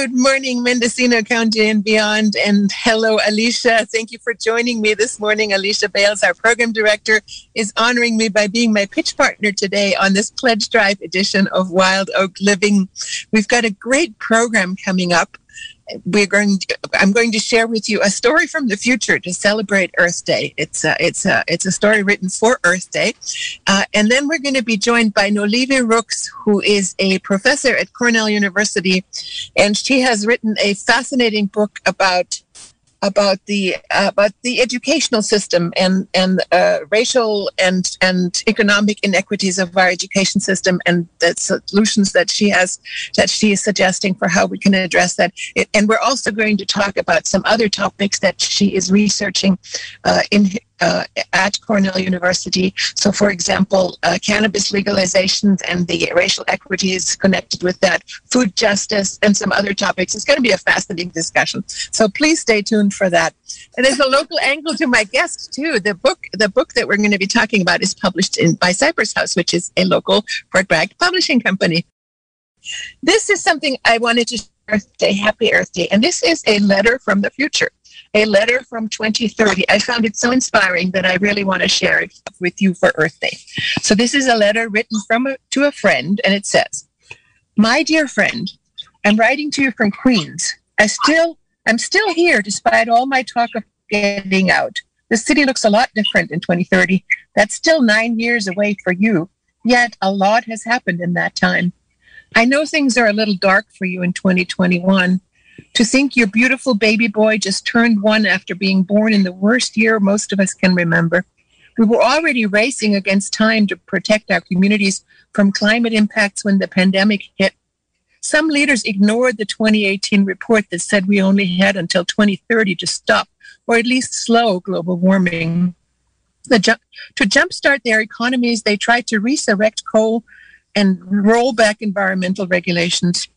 Good morning, Mendocino County and beyond. And hello, Alicia. Thank you for joining me this morning. Alicia Bales, our program director, is honoring me by being my pitch partner today on this Pledge Drive edition of Wild Oak Living. We've got a great program coming up we're going to, I'm going to share with you a story from the future to celebrate Earth Day. It's a, it's a, it's a story written for Earth Day. Uh, and then we're going to be joined by Noliwe Rooks, who is a professor at Cornell University. And she has written a fascinating book about about the uh, about the educational system and and uh, racial and and economic inequities of our education system and the solutions that she has that she is suggesting for how we can address that. It, and we're also going to talk about some other topics that she is researching uh, in uh, at Cornell University. So, for example, uh, cannabis legalization and the racial equities connected with that, food justice, and some other topics. It's going to be a fascinating discussion. So, please stay tuned for that. And there's a local angle to my guest too. The book, the book that we're going to be talking about, is published in by Cypress House, which is a local Fort Bragg publishing company. This is something I wanted to Earth Day, Happy Earth Day, and this is a letter from the future a letter from 2030. I found it so inspiring that I really want to share it with you for Earth Day. So this is a letter written from a, to a friend, and it says, "My dear friend, I'm writing to you from Queens. I still, I'm still here despite all my talk of getting out. The city looks a lot different in 2030. That's still nine years away for you. Yet a lot has happened in that time. I know things are a little dark for you in 2021." To think your beautiful baby boy just turned one after being born in the worst year most of us can remember. We were already racing against time to protect our communities from climate impacts when the pandemic hit. Some leaders ignored the 2018 report that said we only had until 2030 to stop or at least slow global warming. Ju- to jumpstart their economies, they tried to resurrect coal and roll back environmental regulations.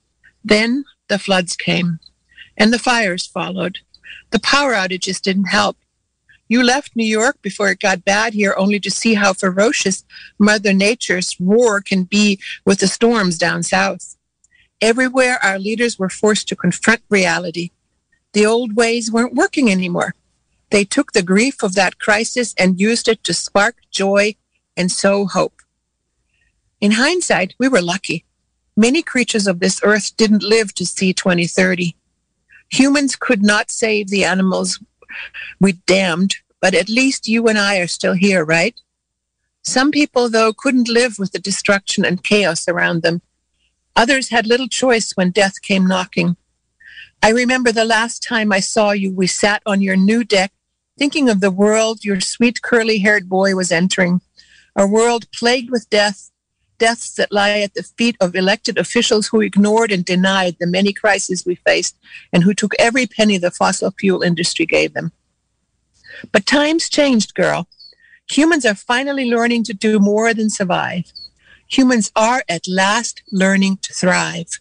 Then the floods came and the fires followed. The power outages didn't help. You left New York before it got bad here only to see how ferocious Mother Nature's war can be with the storms down south. Everywhere, our leaders were forced to confront reality. The old ways weren't working anymore. They took the grief of that crisis and used it to spark joy and sow hope. In hindsight, we were lucky. Many creatures of this earth didn't live to see 2030. Humans could not save the animals we damned, but at least you and I are still here, right? Some people, though, couldn't live with the destruction and chaos around them. Others had little choice when death came knocking. I remember the last time I saw you, we sat on your new deck, thinking of the world your sweet curly haired boy was entering, a world plagued with death, deaths that lie at the feet of elected officials who ignored and denied the many crises we faced and who took every penny the fossil fuel industry gave them. But times changed, girl. Humans are finally learning to do more than survive. Humans are at last learning to thrive.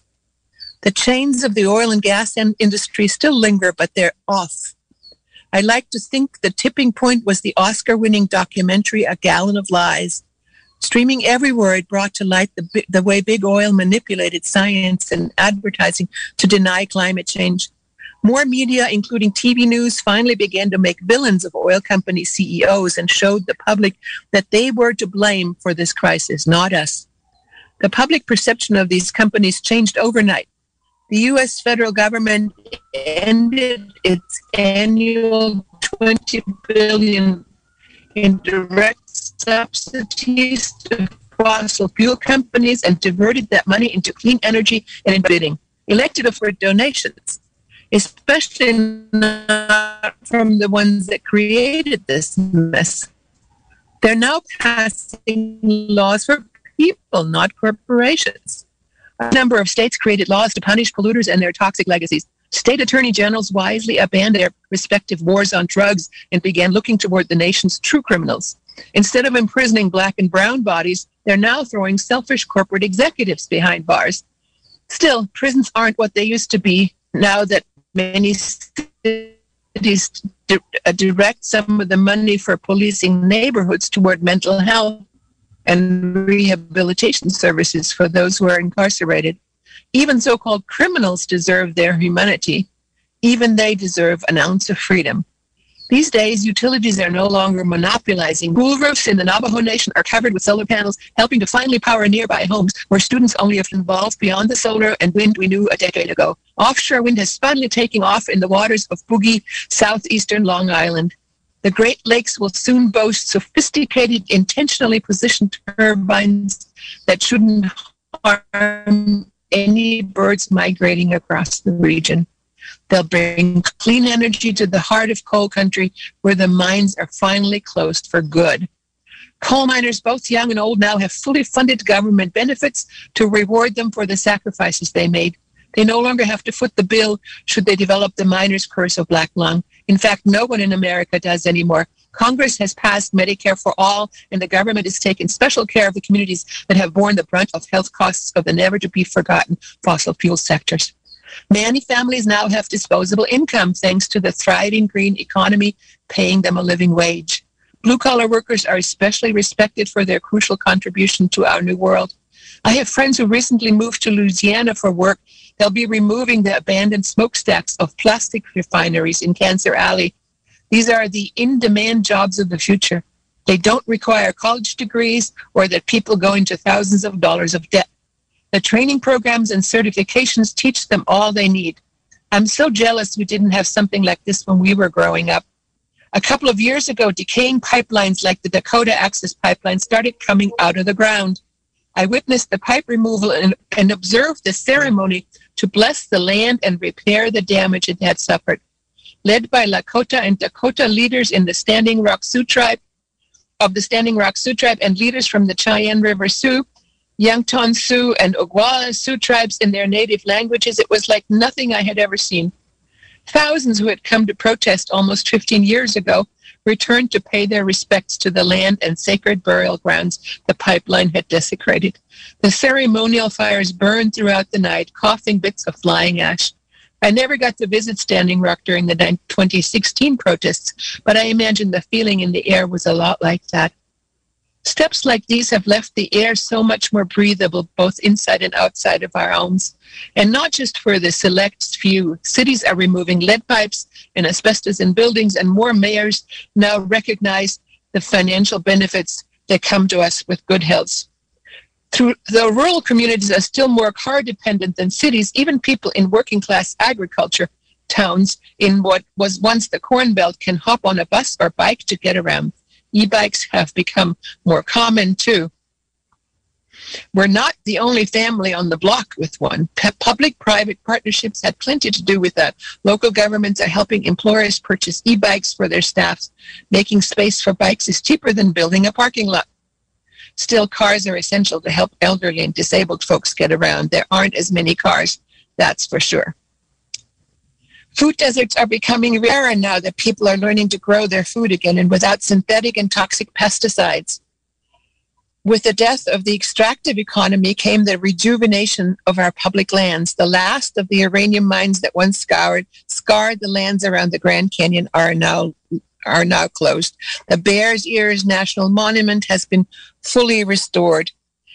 The chains of the oil and gas industry still linger, but they're off. I like to think the tipping point was the Oscar winning documentary, A Gallon of Lies, Streaming everywhere, it brought to light the, the way big oil manipulated science and advertising to deny climate change. More media, including TV news, finally began to make villains of oil company CEOs and showed the public that they were to blame for this crisis, not us. The public perception of these companies changed overnight. The U.S. federal government ended its annual 20 billion in direct subsidies to fossil fuel companies and diverted that money into clean energy and in bidding. Elected for donations, especially not from the ones that created this mess. They're now passing laws for people, not corporations. A number of states created laws to punish polluters and their toxic legacies. State attorney generals wisely abandoned their respective wars on drugs and began looking toward the nation's true criminals. Instead of imprisoning black and brown bodies, they're now throwing selfish corporate executives behind bars. Still, prisons aren't what they used to be now that many cities uh, direct some of the money for policing neighborhoods toward mental health and rehabilitation services for those who are incarcerated. Even so called criminals deserve their humanity. Even they deserve an ounce of freedom. These days, utilities are no longer monopolizing. School roofs in the Navajo Nation are covered with solar panels, helping to finally power nearby homes where students only have evolved beyond the solar and wind we knew a decade ago. Offshore wind has finally taken off in the waters of boogie southeastern Long Island. The Great Lakes will soon boast sophisticated, intentionally positioned turbines that shouldn't harm any birds migrating across the region. They'll bring clean energy to the heart of coal country where the mines are finally closed for good. Coal miners, both young and old now, have fully funded government benefits to reward them for the sacrifices they made. They no longer have to foot the bill should they develop the miner's curse of black lung. In fact, no one in America does anymore. Congress has passed Medicare for all, and the government is taking special care of the communities that have borne the brunt of health costs of the never to be forgotten fossil fuel sectors. Many families now have disposable income thanks to the thriving green economy paying them a living wage. Blue collar workers are especially respected for their crucial contribution to our new world. I have friends who recently moved to Louisiana for work. They'll be removing the abandoned smokestacks of plastic refineries in Cancer Alley. These are the in demand jobs of the future. They don't require college degrees or that people go into thousands of dollars of debt. The training programs and certifications teach them all they need. I'm so jealous we didn't have something like this when we were growing up. A couple of years ago, decaying pipelines like the Dakota Access Pipeline started coming out of the ground. I witnessed the pipe removal and, and observed the ceremony to bless the land and repair the damage it had suffered. Led by Lakota and Dakota leaders in the Standing Rock Sioux tribe, of the Standing Rock Sioux tribe and leaders from the Cheyenne River Sioux, Yankton Sioux and Oglala Sioux tribes in their native languages. It was like nothing I had ever seen. Thousands who had come to protest almost 15 years ago returned to pay their respects to the land and sacred burial grounds the pipeline had desecrated. The ceremonial fires burned throughout the night, coughing bits of flying ash. I never got to visit Standing Rock during the 2016 protests, but I imagine the feeling in the air was a lot like that. Steps like these have left the air so much more breathable, both inside and outside of our homes. And not just for the select few. Cities are removing lead pipes and asbestos in buildings, and more mayors now recognize the financial benefits that come to us with good health. Through the rural communities are still more car dependent than cities, even people in working class agriculture towns in what was once the Corn Belt can hop on a bus or bike to get around. E-bikes have become more common too. We're not the only family on the block with one. Public-private partnerships had plenty to do with that. Local governments are helping employers purchase e-bikes for their staffs. Making space for bikes is cheaper than building a parking lot. Still, cars are essential to help elderly and disabled folks get around. There aren't as many cars, that's for sure. Food deserts are becoming rarer now that people are learning to grow their food again and without synthetic and toxic pesticides. With the death of the extractive economy came the rejuvenation of our public lands. The last of the uranium mines that once scoured, scarred the lands around the Grand Canyon are now are now closed. The Bears Ears National Monument has been fully restored.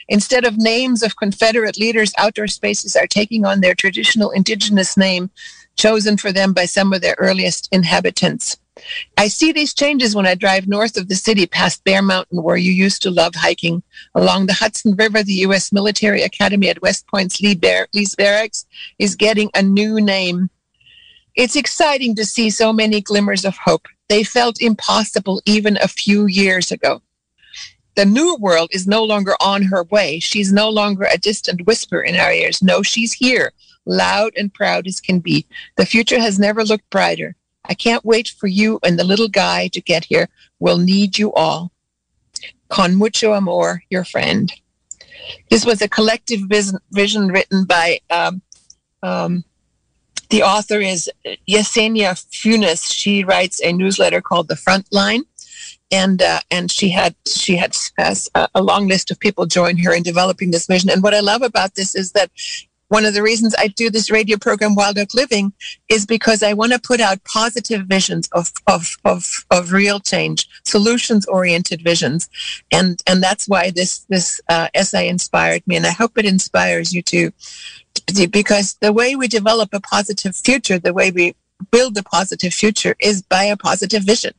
Instead of names of Confederate leaders, outdoor spaces are taking on their traditional indigenous name chosen for them by some of their earliest inhabitants. I see these changes when I drive north of the city past Bear Mountain, where you used to love hiking. Along the Hudson River, the U.S. Military Academy at West Point's Lee Bar- Lee's Barracks is getting a new name. It's exciting to see so many glimmers of hope. They felt impossible even a few years ago. The new world is no longer on her way. She's no longer a distant whisper in our ears. No, she's here, loud and proud as can be. The future has never looked brighter. I can't wait for you and the little guy to get here. We'll need you all. Con mucho amor, your friend. This was a collective vision written by um, um, the author is Yesenia Funes. She writes a newsletter called The Front Line, and uh, and she had she had a long list of people join her in developing this vision. And what I love about this is that one of the reasons I do this radio program, Wild Oak Living, is because I want to put out positive visions of, of, of, of real change, solutions oriented visions. And, and that's why this, this uh, essay inspired me. And I hope it inspires you too, because the way we develop a positive future, the way we build a positive future is by a positive vision.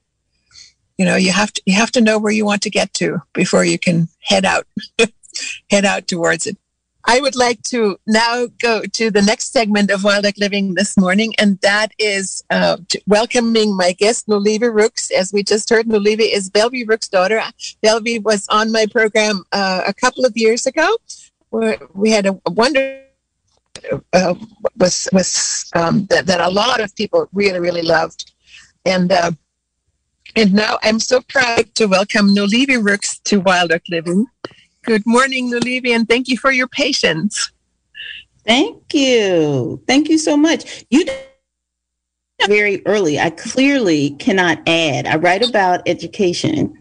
You know, you have to you have to know where you want to get to before you can head out head out towards it. I would like to now go to the next segment of Wild Oak Living this morning, and that is uh, welcoming my guest, Noliwe Rooks. As we just heard, Noliwe is Belvie Rooks' daughter. Belvie was on my program uh, a couple of years ago. We had a wonderful uh, was was um, that, that a lot of people really really loved, and uh, and now I'm so proud to welcome Noliwe Rooks to Wild Oak Living. Good morning, Noliwe, and thank you for your patience. Thank you. Thank you so much. You very early. I clearly cannot add. I write about education,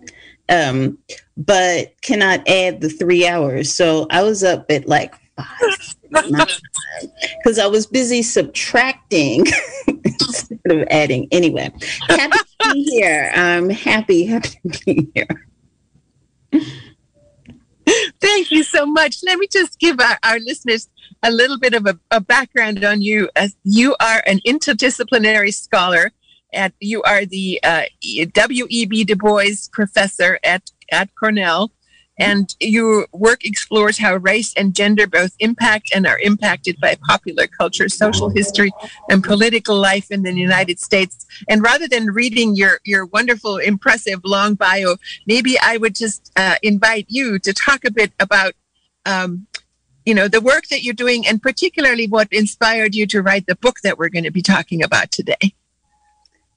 um, but cannot add the three hours. So I was up at like five because I was busy subtracting instead of adding. Anyway, happy to be here. I'm happy, happy to be here. Thank you so much. Let me just give our, our listeners a little bit of a, a, background on you. As you are an interdisciplinary scholar, and you are the uh, W.E.B. Du Bois Professor at at Cornell and your work explores how race and gender both impact and are impacted by popular culture, social history, and political life in the United States. And rather than reading your, your wonderful, impressive long bio, maybe I would just uh, invite you to talk a bit about. Um, you know the work that you're doing and particularly what inspired you to write the book that we're going to be talking about today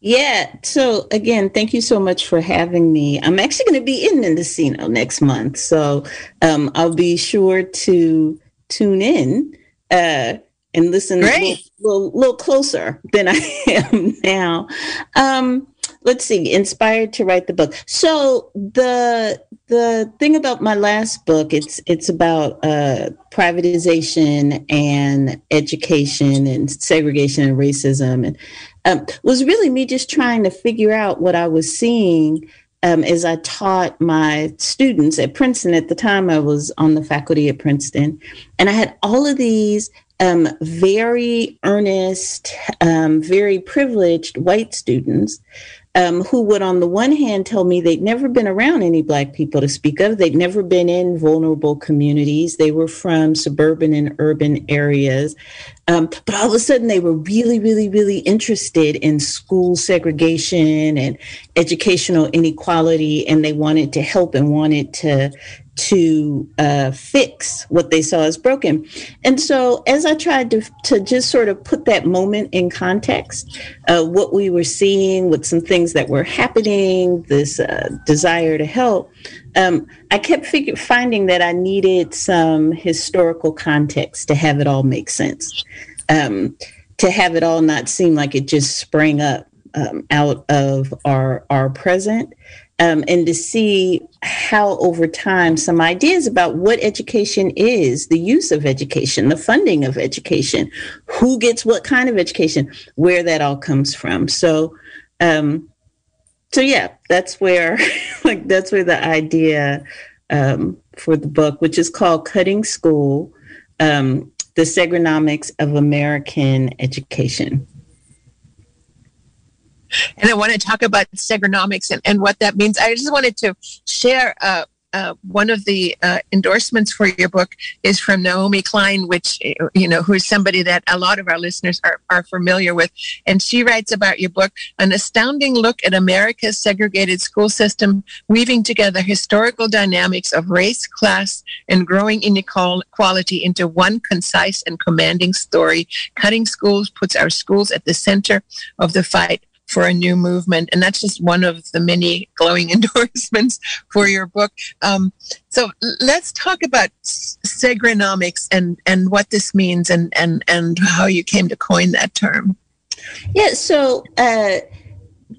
yeah. So again, thank you so much for having me. I'm actually going to be in Mendocino next month, so um, I'll be sure to tune in uh, and listen Great. a little, little, little, closer than I am now. Um, let's see. Inspired to write the book. So the the thing about my last book, it's it's about uh, privatization and education and segregation and racism and um, was really me just trying to figure out what I was seeing um, as I taught my students at Princeton. At the time, I was on the faculty at Princeton, and I had all of these um, very earnest, um, very privileged white students um, who would, on the one hand, tell me they'd never been around any Black people to speak of. They'd never been in vulnerable communities. They were from suburban and urban areas. Um, but all of a sudden, they were really, really, really interested in school segregation and educational inequality, and they wanted to help and wanted to to uh, fix what they saw as broken. And so, as I tried to, to just sort of put that moment in context, uh, what we were seeing with some things that were happening, this uh, desire to help, um, I kept figure, finding that I needed some historical context to have it all make sense, um, to have it all not seem like it just sprang up um, out of our our present um, and to see how over time some ideas about what education is, the use of education, the funding of education, who gets what kind of education, where that all comes from. So, um, so yeah, that's where like that's where the idea um, for the book, which is called "Cutting School: um, The Segrenomics of American Education." And I want to talk about Segrenomics and, and what that means. I just wanted to share uh, uh, one of the uh, endorsements for your book is from Naomi Klein, which, you know, who is somebody that a lot of our listeners are, are familiar with. And she writes about your book, an astounding look at America's segregated school system, weaving together historical dynamics of race, class, and growing inequality into one concise and commanding story. Cutting schools puts our schools at the center of the fight for a new movement. And that's just one of the many glowing endorsements for your book. Um, so let's talk about segrenomics and, and what this means and, and, and how you came to coin that term. Yeah, so uh,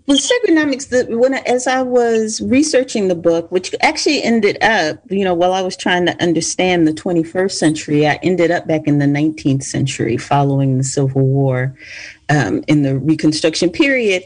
with Segrenomics, the, when I, as I was researching the book, which actually ended up, you know, while I was trying to understand the 21st century, I ended up back in the 19th century following the Civil War um, in the Reconstruction period.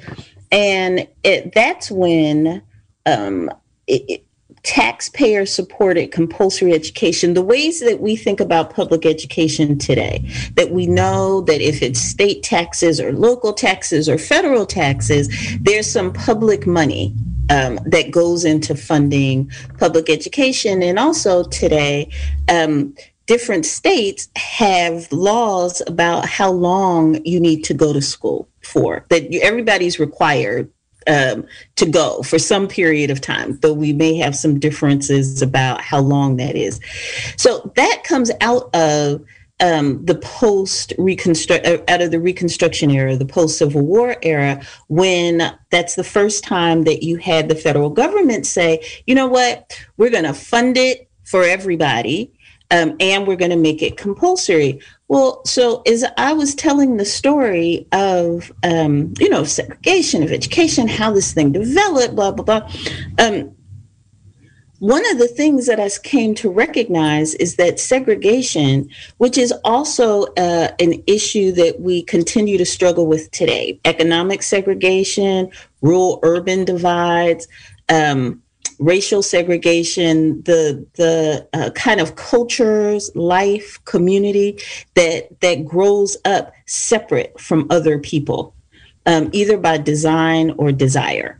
And it, that's when um, it, it, taxpayer supported compulsory education, the ways that we think about public education today, that we know that if it's state taxes or local taxes or federal taxes, there's some public money um, that goes into funding public education. And also today, um, different states have laws about how long you need to go to school for, that you, everybody's required um, to go for some period of time, though we may have some differences about how long that is. So that comes out of um, the post reconstruct uh, out of the Reconstruction era, the post Civil War era, when that's the first time that you had the federal government say, you know what, we're going to fund it for everybody. Um, and we're going to make it compulsory. Well, so as I was telling the story of, um, you know, segregation of education, how this thing developed, blah, blah, blah, um, one of the things that I came to recognize is that segregation, which is also uh, an issue that we continue to struggle with today, economic segregation, rural urban divides, um, racial segregation, the the uh, kind of cultures, life, community that that grows up separate from other people, um, either by design or desire.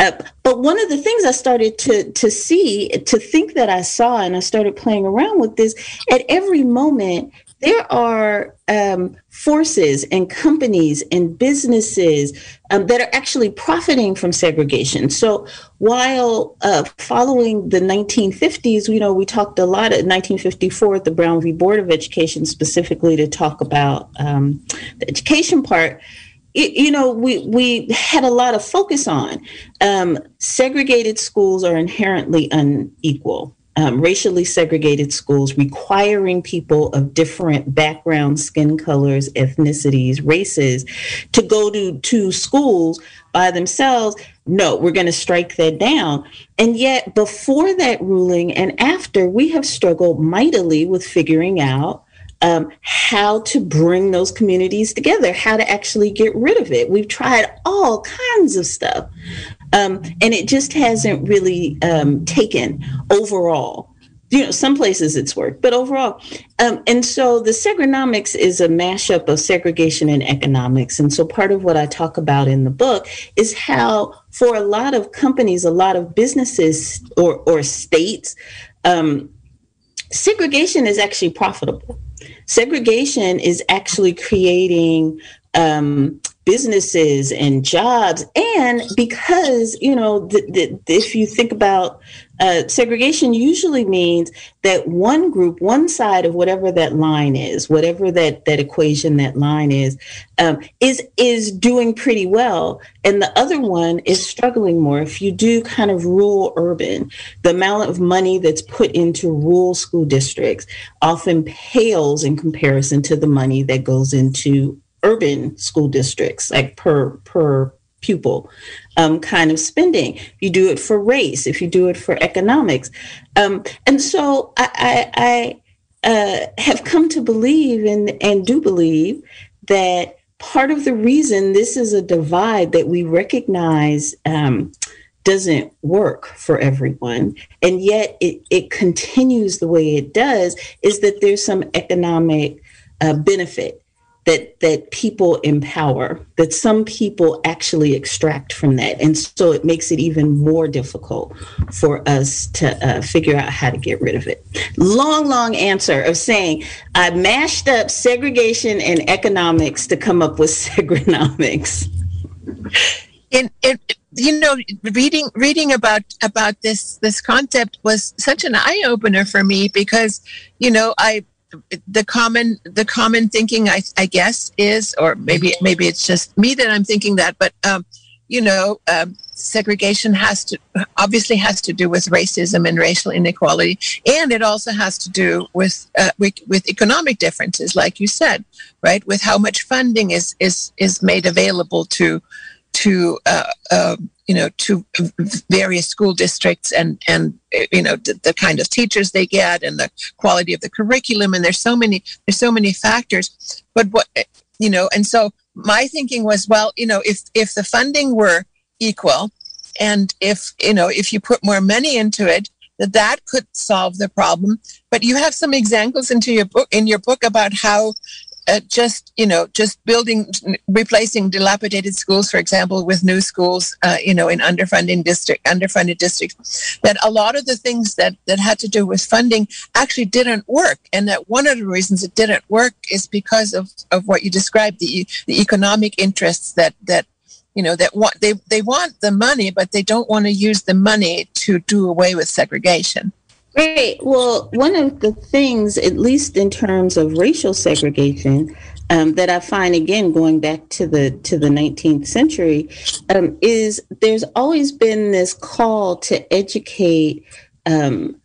Uh, but one of the things I started to to see, to think that I saw, and I started playing around with this. At every moment, there are um, forces and companies and businesses um, that are actually profiting from segregation. So while uh, following the 1950s, you know, we talked a lot at 1954 at the Brown v. Board of Education specifically to talk about um, the education part you know, we, we had a lot of focus on. Um, segregated schools are inherently unequal. Um, racially segregated schools requiring people of different backgrounds, skin colors, ethnicities, races to go to, to schools by themselves. No, we're going to strike that down. And yet, before that ruling and after, we have struggled mightily with figuring out um, how to bring those communities together, how to actually get rid of it. We've tried all kinds of stuff, um, and it just hasn't really um, taken overall. You know, some places it's worked, but overall. Um, and so the Segrenomics is a mashup of segregation and economics. And so part of what I talk about in the book is how, for a lot of companies, a lot of businesses or, or states, um, segregation is actually profitable segregation is actually creating um, businesses and jobs. And because you know the, the, if you think about uh, segregation usually means that one group one side of whatever that line is whatever that that equation that line is um, is is doing pretty well. And the other one is struggling more. If you do kind of rural urban the amount of money that's put into rural school districts often pales in comparison to the money that goes into urban school districts, like per per pupil um, kind of spending. You do it for race, if you do it for economics, um, and so I, I, I uh, have come to believe and and do believe that part of the reason this is a divide that we recognize. Um, doesn't work for everyone and yet it, it continues the way it does is that there's some economic uh, benefit that that people empower that some people actually extract from that. And so it makes it even more difficult for us to uh, figure out how to get rid of it. Long long answer of saying i mashed up segregation and economics to come up with segrenomics in, in you know reading reading about about this this concept was such an eye opener for me because you know i the common the common thinking I, I guess is or maybe maybe it's just me that I'm thinking that but um, you know um, segregation has to obviously has to do with racism and racial inequality and it also has to do with uh, with, with economic differences like you said right? With how much funding is is is made available to to uh, uh, you know to various school districts and and you know the, the, kind of teachers they get and the quality of the curriculum. And there's so many there's so many factors. But what you know and so my thinking was well you know if if the funding were equal and if you know if you put more money into it that that could solve the problem. But you have some examples into your book in your book about how uh, just you know just building replacing dilapidated schools for example with new schools uh, you know in underfunded district underfunded districts that a lot of the things that that had to do with funding actually didn't work. And that one of the reasons it didn't work is because of of what you described the the economic interests that that you know that want they they want the money but they don't want to use the money to do away with segregation Right. Well, one of the things, at least in terms of racial segregation, um, that I find again going back to the to the 19th century, um, is there's always been this call to educate um,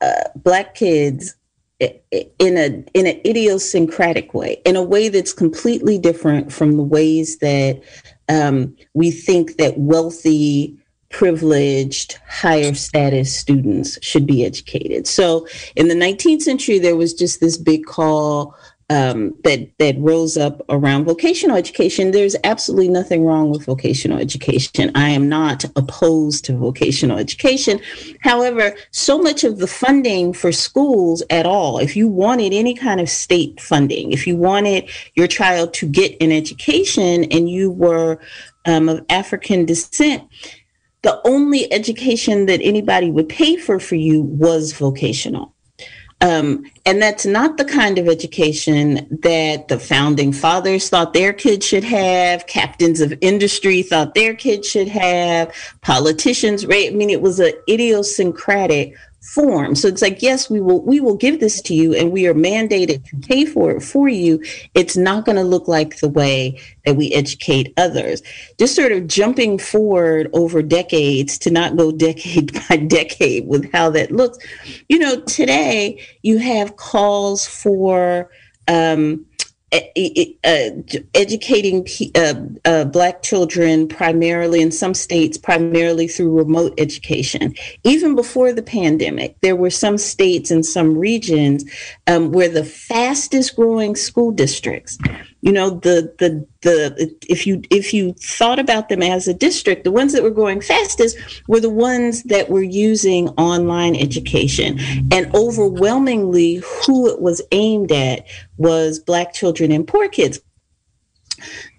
uh, black kids in a in an idiosyncratic way, in a way that's completely different from the ways that um, we think that wealthy privileged, higher status students should be educated. So in the 19th century, there was just this big call um, that that rose up around vocational education. There's absolutely nothing wrong with vocational education. I am not opposed to vocational education. However, so much of the funding for schools at all, if you wanted any kind of state funding, if you wanted your child to get an education and you were um, of African descent, the only education that anybody would pay for for you was vocational. Um, and that's not the kind of education that the founding fathers thought their kids should have, captains of industry thought their kids should have, politicians, right? I mean, it was an idiosyncratic form. So it's like, yes, we will we will give this to you and we are mandated to pay for it for you. It's not going to look like the way that we educate others. Just sort of jumping forward over decades to not go decade by decade with how that looks. You know, today you have calls for um, uh, educating uh, uh, Black children primarily in some states, primarily through remote education. Even before the pandemic, there were some states and some regions um, where the fastest growing school districts you know the the the if you if you thought about them as a district the ones that were growing fastest were the ones that were using online education. And overwhelmingly who it was aimed at was black children and poor kids.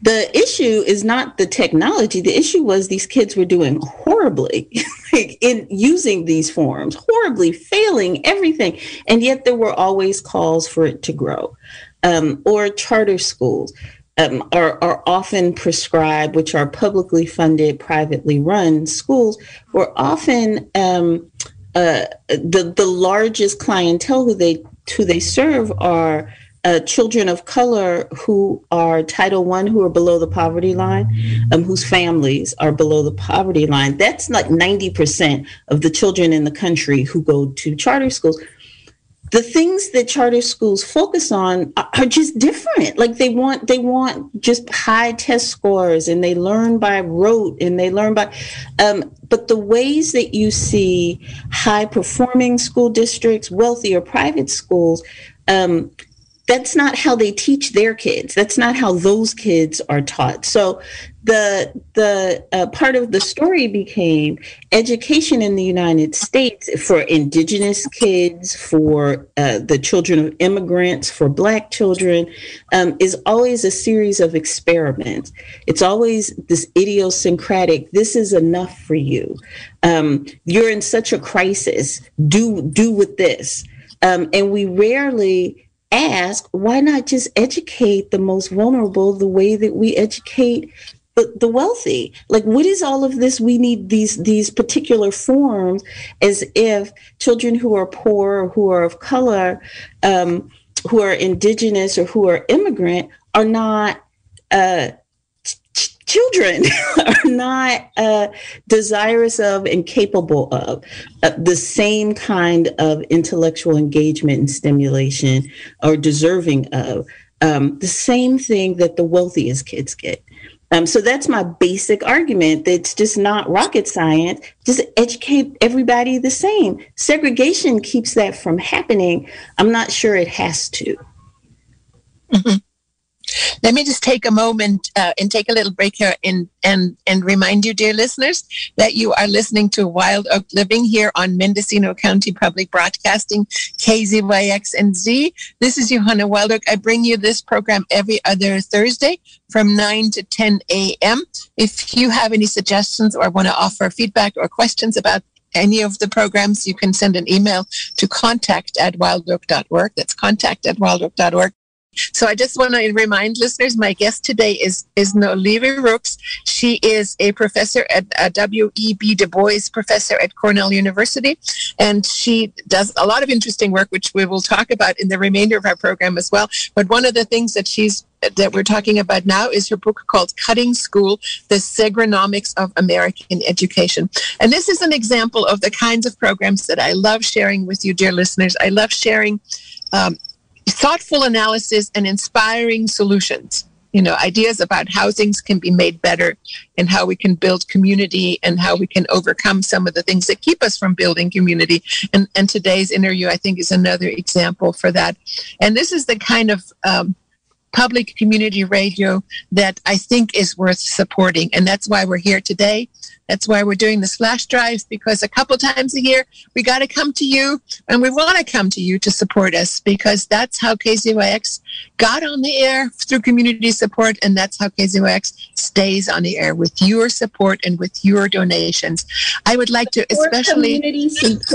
The issue is not the technology. The issue was these kids were doing horribly in using these forms horribly failing everything. And yet there were always calls for it to grow um, or charter schools um, are, are often prescribed, which are publicly funded, privately run schools, were often um, uh, the the largest clientele who they who they serve are uh, children of color who are Title One, who are below the poverty line, um, whose families are below the poverty line. That's like ninety percent of the children in the country who go to charter schools the things that charter schools focus on are just different. Like they want they want just high test scores and they learn by rote and they learn by um, but the ways that you see high performing school districts wealthy or private schools um, that's not how they teach their kids that's not how those kids are taught so the the uh, part of the story became education in the United States for indigenous kids, for uh, the children of immigrants, for Black children, um, is always a series of experiments. It's always this idiosyncratic. This is enough for you. Um, you're in such a crisis. Do do with this, um, and we rarely ask why not just educate the most vulnerable the way that we educate the, the wealthy? Like what is all of this we need these these particular forms as if children who are poor who are of color um, who are indigenous or who are immigrant are not uh, children are not uh, desirous of and capable of uh, the same kind of intellectual engagement and stimulation or deserving of um, the same thing that the wealthiest kids get um, so that's my basic argument. That's just not rocket science. Just educate everybody the same. Segregation keeps that from happening. I'm not sure it has to. Mm-hmm. Let me just take a moment uh, and take a little break here and, and, and remind you, dear listeners, that you are listening to Wild Oak Living here on Mendocino County Public Broadcasting, KZYX and Z. This is Johanna Wild Oak. I bring you this program every other Thursday from 9 to 10 a.m. If you have any suggestions or want to offer feedback or questions about any of the programs, you can send an email to contact at wildoak.org. That's contact at wildoak.org. So I just want to remind listeners, my guest today is is Noliwe Rooks. She is a professor at a W.E.B. Du Bois professor at Cornell University, and she does a lot of interesting work, which we will talk about in the remainder of our program as well. But one of the things that she's that we're talking about now is her book called Cutting School, The Segrenomics of American Education. And this is an example of the kinds of programs that I love sharing with you, dear listeners. I love sharing um, thoughtful analysis and inspiring solutions. You know ideas about how things can be made better and how we can build community and how we can overcome some of the things that keep us from building community. And and today's interview i think is another example for that. And this is the kind of um, public community radio that i think is worth supporting. And that's why we're here today that's why we're doing this flash drives because a couple times a year we got to come to you and we want to come to you to support us because that's how KZYX got on the air through community support and that's how KZYX stays on the air with your support and with your donations. I would like to support especially community,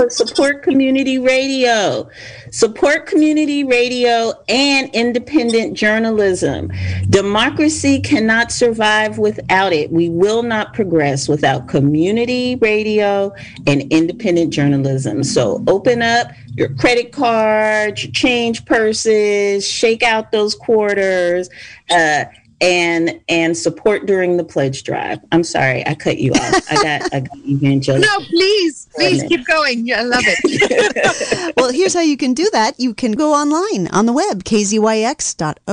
support community radio, support community radio and independent journalism. Democracy cannot survive without it. We will not progress without community radio and independent journalism. So open up your credit cards, your change purses, shake out those quarters. Uh, and and support during the pledge drive. I'm sorry, I cut you off. I got I got evangelical. No, please, please keep going. Yeah, I love it. well, here's how you can do that. You can go online on the web, kzyx.org,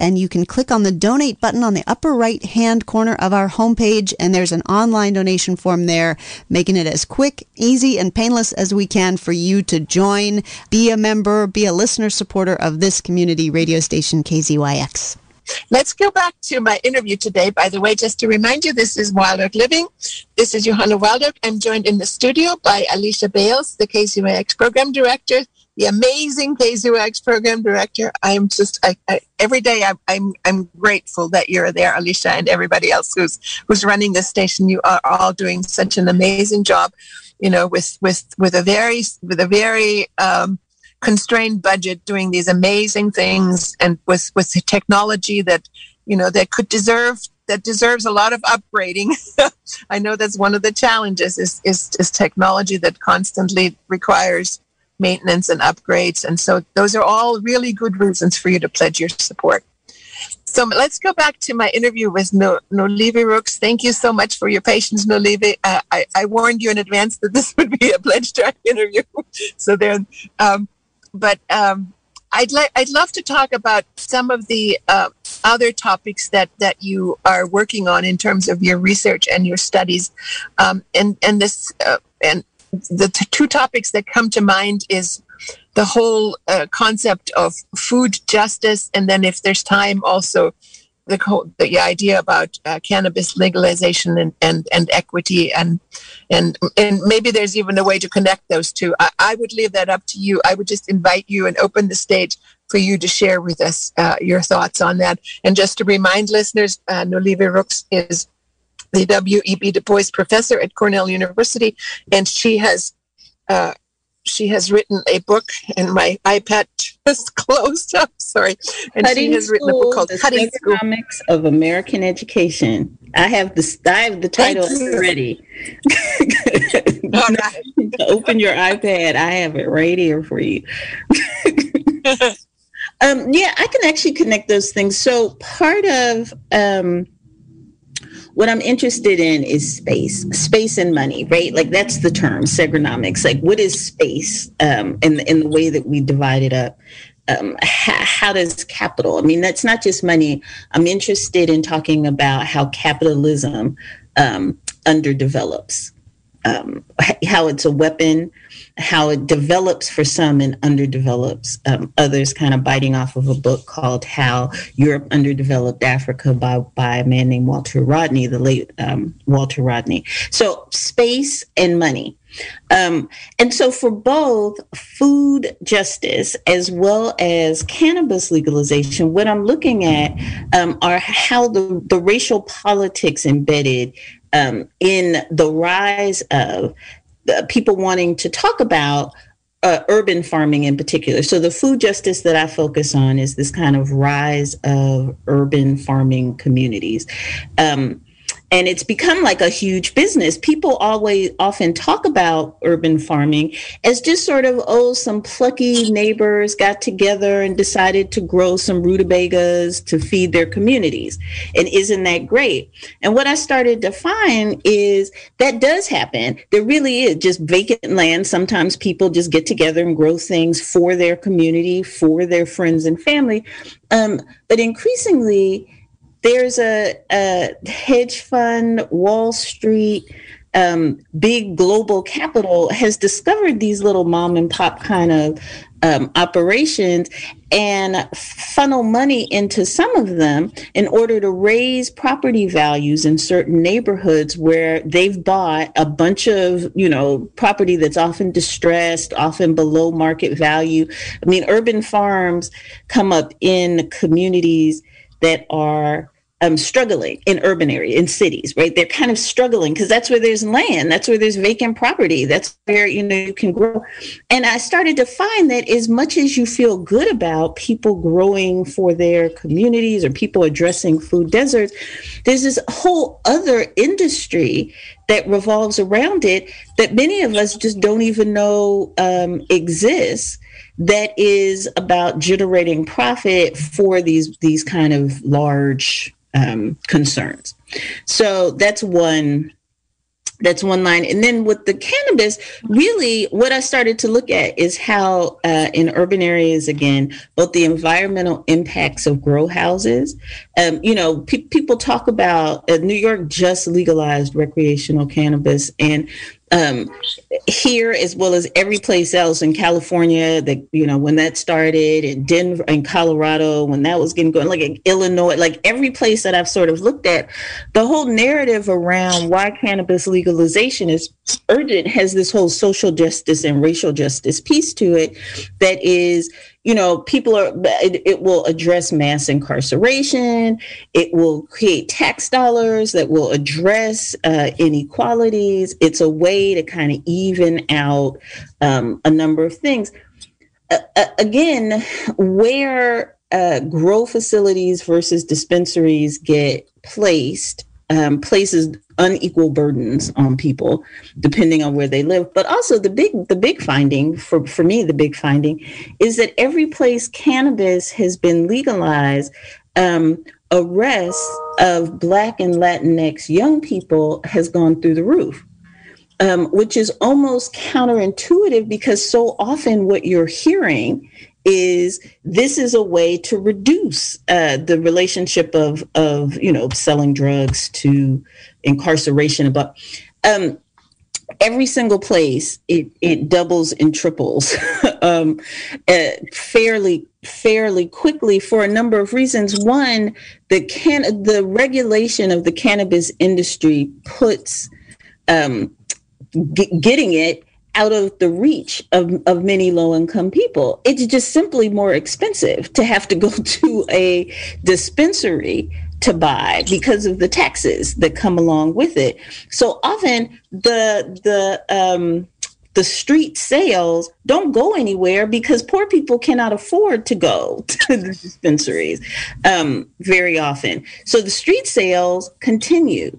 and you can click on the donate button on the upper right hand corner of our homepage, and there's an online donation form there, making it as quick, easy, and painless as we can for you to join, be a member, be a listener supporter of this community radio station, KZYX. Let's go back to my interview today. By the way, just to remind you, this is Wild Oak Living. This is Johanna Wild Oak. I'm joined in the studio by Alicia Bales, the KZYX program director, the amazing KZYX program director. I'm just I, I, every day I'm, I'm I'm grateful that you're there, Alicia, and everybody else who's who's running this station. You are all doing such an amazing job, you know, with with with a very with a very um, constrained budget doing these amazing things and with with technology that you know that could deserve that deserves a lot of upgrading. I know that's one of the challenges is, is is technology that constantly requires maintenance and upgrades. And so those are all really good reasons for you to pledge your support. So let's go back to my interview with no- Noliwe Rooks. Thank you so much for your patience, Noliwe. Uh, I, I warned you in advance that this would be a pledge drive interview. so then, um, but um, I'd like I'd love to talk about some of the uh, other topics that that you are working on in terms of your research and your studies, um, and and this uh, and the t- two topics that come to mind is the whole uh, concept of food justice, and then if there's time, also the the idea about uh, cannabis legalization and, and, and equity and and and maybe there's even a way to connect those two. I, I would leave that up to you. I would just invite you and open the stage for you to share with us uh, your thoughts on that. And just to remind listeners, uh, Noliwe Rooks is the W.E.B. Du Bois professor at Cornell University, and she has uh, she has written a book, and my iPad just closed up. Sorry, and Cutting she has written a book called the Cutting School. Economics of American Education. I have the I have the title ready. Right. Open your iPad. I have it right here for you. um, yeah, I can actually connect those things. So part of um, what I'm interested in is space, space and money, right? Like that's the term, segrenomics. Like what is space um, in, in the way that we divide it up? Um, how, how, does capital, I mean, that's not just money. I'm interested in talking about how capitalism um, underdevelops um, how it's a weapon, how it develops for some and underdevelops um, others. Kind of biting off of a book called "How Europe Underdeveloped Africa" by by a man named Walter Rodney, the late um, Walter Rodney. So space and money. Um, and so, for both food justice as well as cannabis legalization, what I'm looking at um, are how the, the racial politics embedded um, in the rise of uh, people wanting to talk about uh, urban farming in particular. So, the food justice that I focus on is this kind of rise of urban farming communities. Um, and it's become like a huge business. People always often talk about urban farming as just sort of, oh, some plucky neighbors got together and decided to grow some rutabagas to feed their communities. And isn't that great? And what I started to find is that does happen. There really is just vacant land. Sometimes people just get together and grow things for their community, for their friends and family. Um, but increasingly, there's a, a hedge fund, Wall Street, um, big global capital has discovered these little mom and pop kind of um, operations and funnel money into some of them in order to raise property values in certain neighborhoods where they've bought a bunch of you know property that's often distressed often below market value. I mean urban farms come up in communities that are um, struggling in urban areas, in cities, right? They're kind of struggling because that's where there's land, that's where there's vacant property, that's where you know you can grow. And I started to find that as much as you feel good about people growing for their communities or people addressing food deserts, there's this whole other industry that revolves around it that many of us just don't even know um, exists that is about generating profit for these these kind of large um, concerns. So that's one that's one line and then with the cannabis really what i started to look at is how uh, in urban areas again both the environmental impacts of grow houses um, you know pe- people talk about uh, new york just legalized recreational cannabis and um, here as well as every place else in California that you know when that started in Denver and Colorado when that was getting going like in Illinois like every place that I've sort of looked at the whole narrative around why cannabis legalization is urgent has this whole social justice and racial justice piece to it that is you know, people are, it, it, will address mass incarceration. It will create tax dollars that will address uh, inequalities. It's a way to kind of even out um, a number of things. Uh, again, where uh, grow facilities versus dispensaries get placed um, places unequal burdens on people depending on where they live. But also the big the big finding for for me the big finding is that every place cannabis has been legalized um, arrests of black and latinx young people has gone through the roof um, which is almost counterintuitive because so often what you're hearing is this is a way to reduce uh, the relationship of of you know selling drugs to incarceration but um, every single place it, it doubles and triples um, uh, fairly fairly quickly for a number of reasons one the can the regulation of the cannabis industry puts um, g- getting it out of the reach of, of many low income people. It's just simply more expensive to have to go to a dispensary to buy because of the taxes that come along with it. So often the the um, the street sales don't go anywhere because poor people cannot afford to go to the dispensaries um, very often. So the street sales continue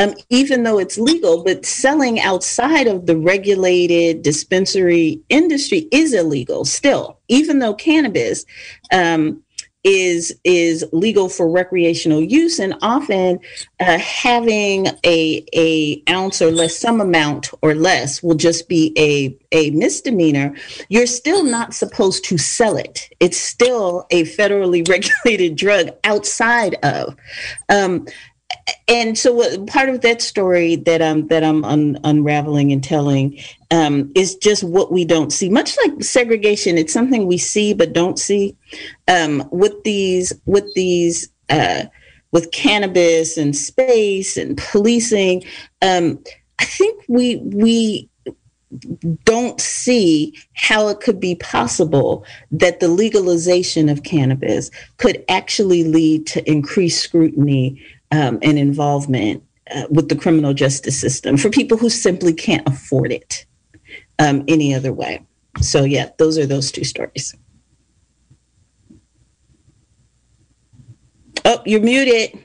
um, even though it's legal, but selling outside of the regulated dispensary industry is illegal still, even though cannabis um, is is legal for recreational use and often uh, having a a ounce or less some amount or less will just be a a misdemeanor. You're still not supposed to sell it. It's still a federally regulated drug outside of. Um, and so part of that story that I'm that I'm un, unraveling and telling um, is just what we don't see. Much like segregation, it's something we see but don't see. Um, with these with these uh, with cannabis and space and policing, um, I think we we don't see how it could be possible that the legalization of cannabis could actually lead to increased scrutiny um, and involvement uh, with the criminal justice system for people who simply can't afford it um, any other way. So, yeah, those are those two stories. Oh, you're muted.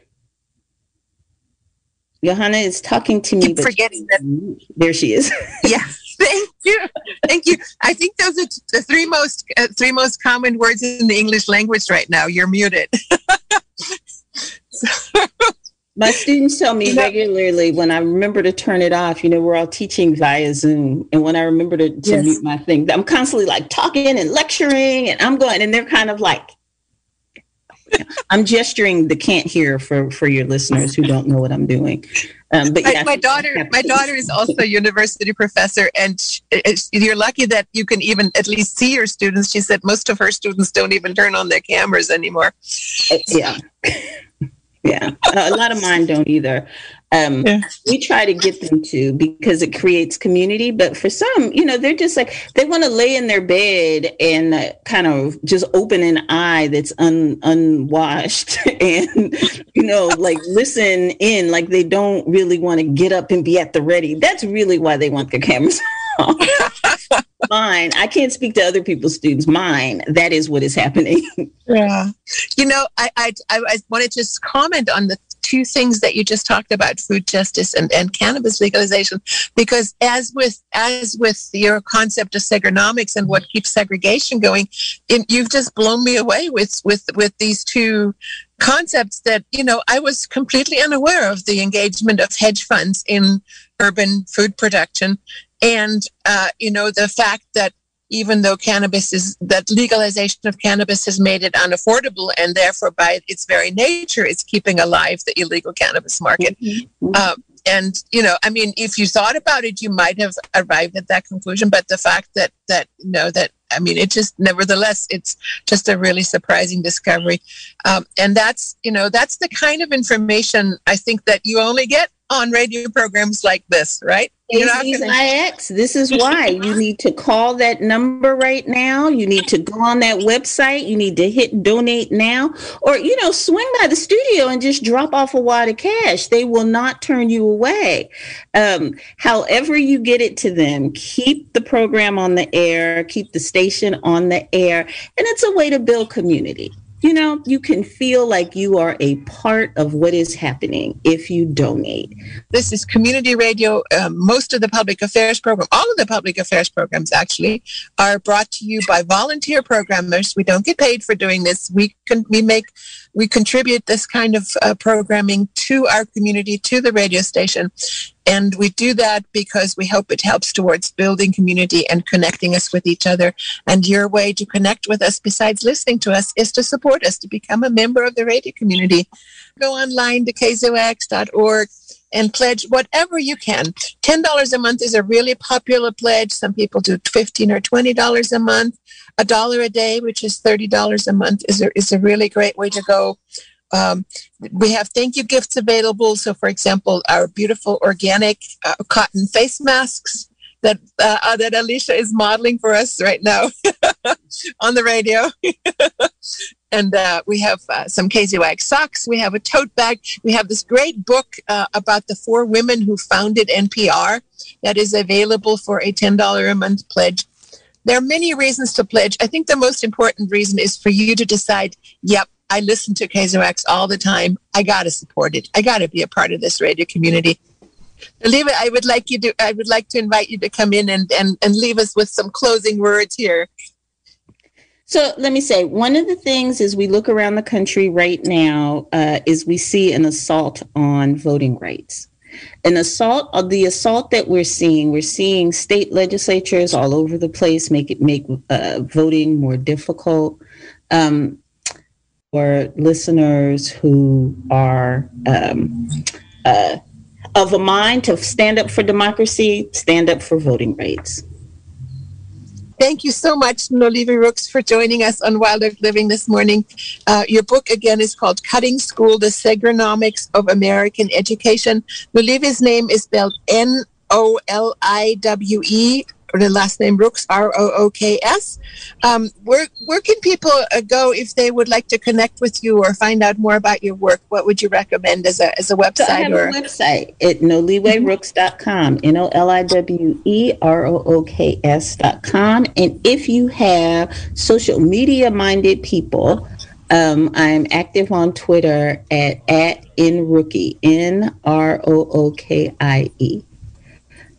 Johanna is talking to me. Keep forgetting that. There she is. yeah. Thank you. Thank you. I think those are the three most uh, three most common words in the English language right now. You're muted. My students tell me regularly when I remember to turn it off, you know, we're all teaching via Zoom. And when I remember to, to yes. mute my thing, I'm constantly like talking and lecturing and I'm going, and they're kind of like, I'm gesturing the can't hear for, for your listeners who don't know what I'm doing. Um, but yeah, my, my daughter, my daughter is also a university professor, and she, you're lucky that you can even at least see your students. She said most of her students don't even turn on their cameras anymore. Yeah. yeah a lot of mine don't either um, yeah. we try to get them to because it creates community but for some you know they're just like they want to lay in their bed and uh, kind of just open an eye that's un, unwashed and you know like listen in like they don't really want to get up and be at the ready. That's really why they want the cameras mine i can't speak to other people's students. Mine that is what is happening. Yeah. You know i i, I want to just comment on the two things that you just talked about food justice and, and cannabis legalization because as with as with your concept of segrenomics and what keeps segregation going it, you've just blown me away with with with these two concepts that you know i was completely unaware of the engagement of hedge funds in urban food production. And uh, you know the fact that even though cannabis is that legalization of cannabis has made it unaffordable and therefore by its very nature it's keeping alive the illegal cannabis market. Mm-hmm. uh, and you know i mean if you thought about it you might have arrived at that conclusion but the fact that that you know that i mean it just nevertheless it's just a really surprising discovery. Um, and that's you know that's the kind of information i think that you only get on radio programs like this, right? IX. This is why you need to call that number right now. You need to go on that website. You need to hit donate now, or you know, swing by the studio and just drop off a wad of cash. They will not turn you away. Um, however, you get it to them, keep the program on the air, keep the station on the air, and it's a way to build community you know, you can feel like you are a part of what is happening if you donate. This is community radio. Um, most of the public affairs program, all of the public affairs programs actually, are brought to you by volunteer programmers. We don't get paid for doing this. We can we make we contribute this kind of uh, programming to our community, to the radio station. And we do that because we hope it helps towards building community and connecting us with each other. And your way to connect with us, besides listening to us, is to support us, to become a member of the radio community. Go online to kzyx.org and pledge whatever you can. $10 a month is a really popular pledge. Some people do 15 or $20 a month. A dollar a day, which is $30 a month, is a, is a really great way to go. Um, we have thank you gifts available. So, for example, our beautiful organic uh, cotton face masks that uh, that Alicia is modeling for us right now on the radio. and uh, we have uh, some KZYX socks. We have a tote bag. We have this great book uh, about the four women who founded NPR that is available for a $10 a month pledge. There are many reasons to pledge. I think the most important reason is for you to decide, yep, I listen to KZYX all the time. I got to support it. I got to be a part of this radio community. Leave it. I would like you to. I would like to invite you to come in and and and leave us with some closing words here. So let me say, one of the things as we look around the country right now uh, is we see an assault on voting rights. An assault, uh, the assault that we're seeing, we're seeing state legislatures all over the place make it make uh, voting more difficult. Um, for listeners who are um, uh, of a mind to stand up for democracy, stand up for voting rights. Thank you so much, Noliwe Rooks, for joining us on Wild Living this morning. Uh, your book, again, is called Cutting School, The Segrenomics of American Education. Noliwe's name is spelled N O L I W E or the last name Rooks, R O O K S. Um, where, where can people uh, go if they would like to connect with you or find out more about your work? What would you recommend as a, as a website? So I have or? a website at noliwerooks.com, N O L I W E R O O K S.com. And if you have social media minded people, um, I'm active on Twitter at, at nrookie, N R O O K I E.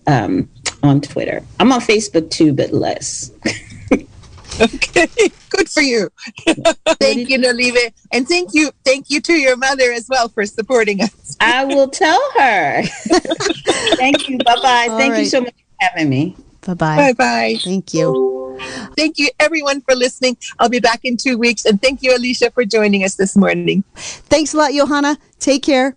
Um, on Twitter. I'm on Facebook too, but less. okay, good for you. thank you, Noliwe, and thank you, thank you to your mother as well for supporting us. I will tell her. thank you. Bye bye. Thank right. you so much for having me. Bye bye. Bye bye. Thank you. Thank you, everyone, for listening. I'll be back in two weeks, and thank you, Alicia, for joining us this morning. Thanks a lot, Johanna. Take care.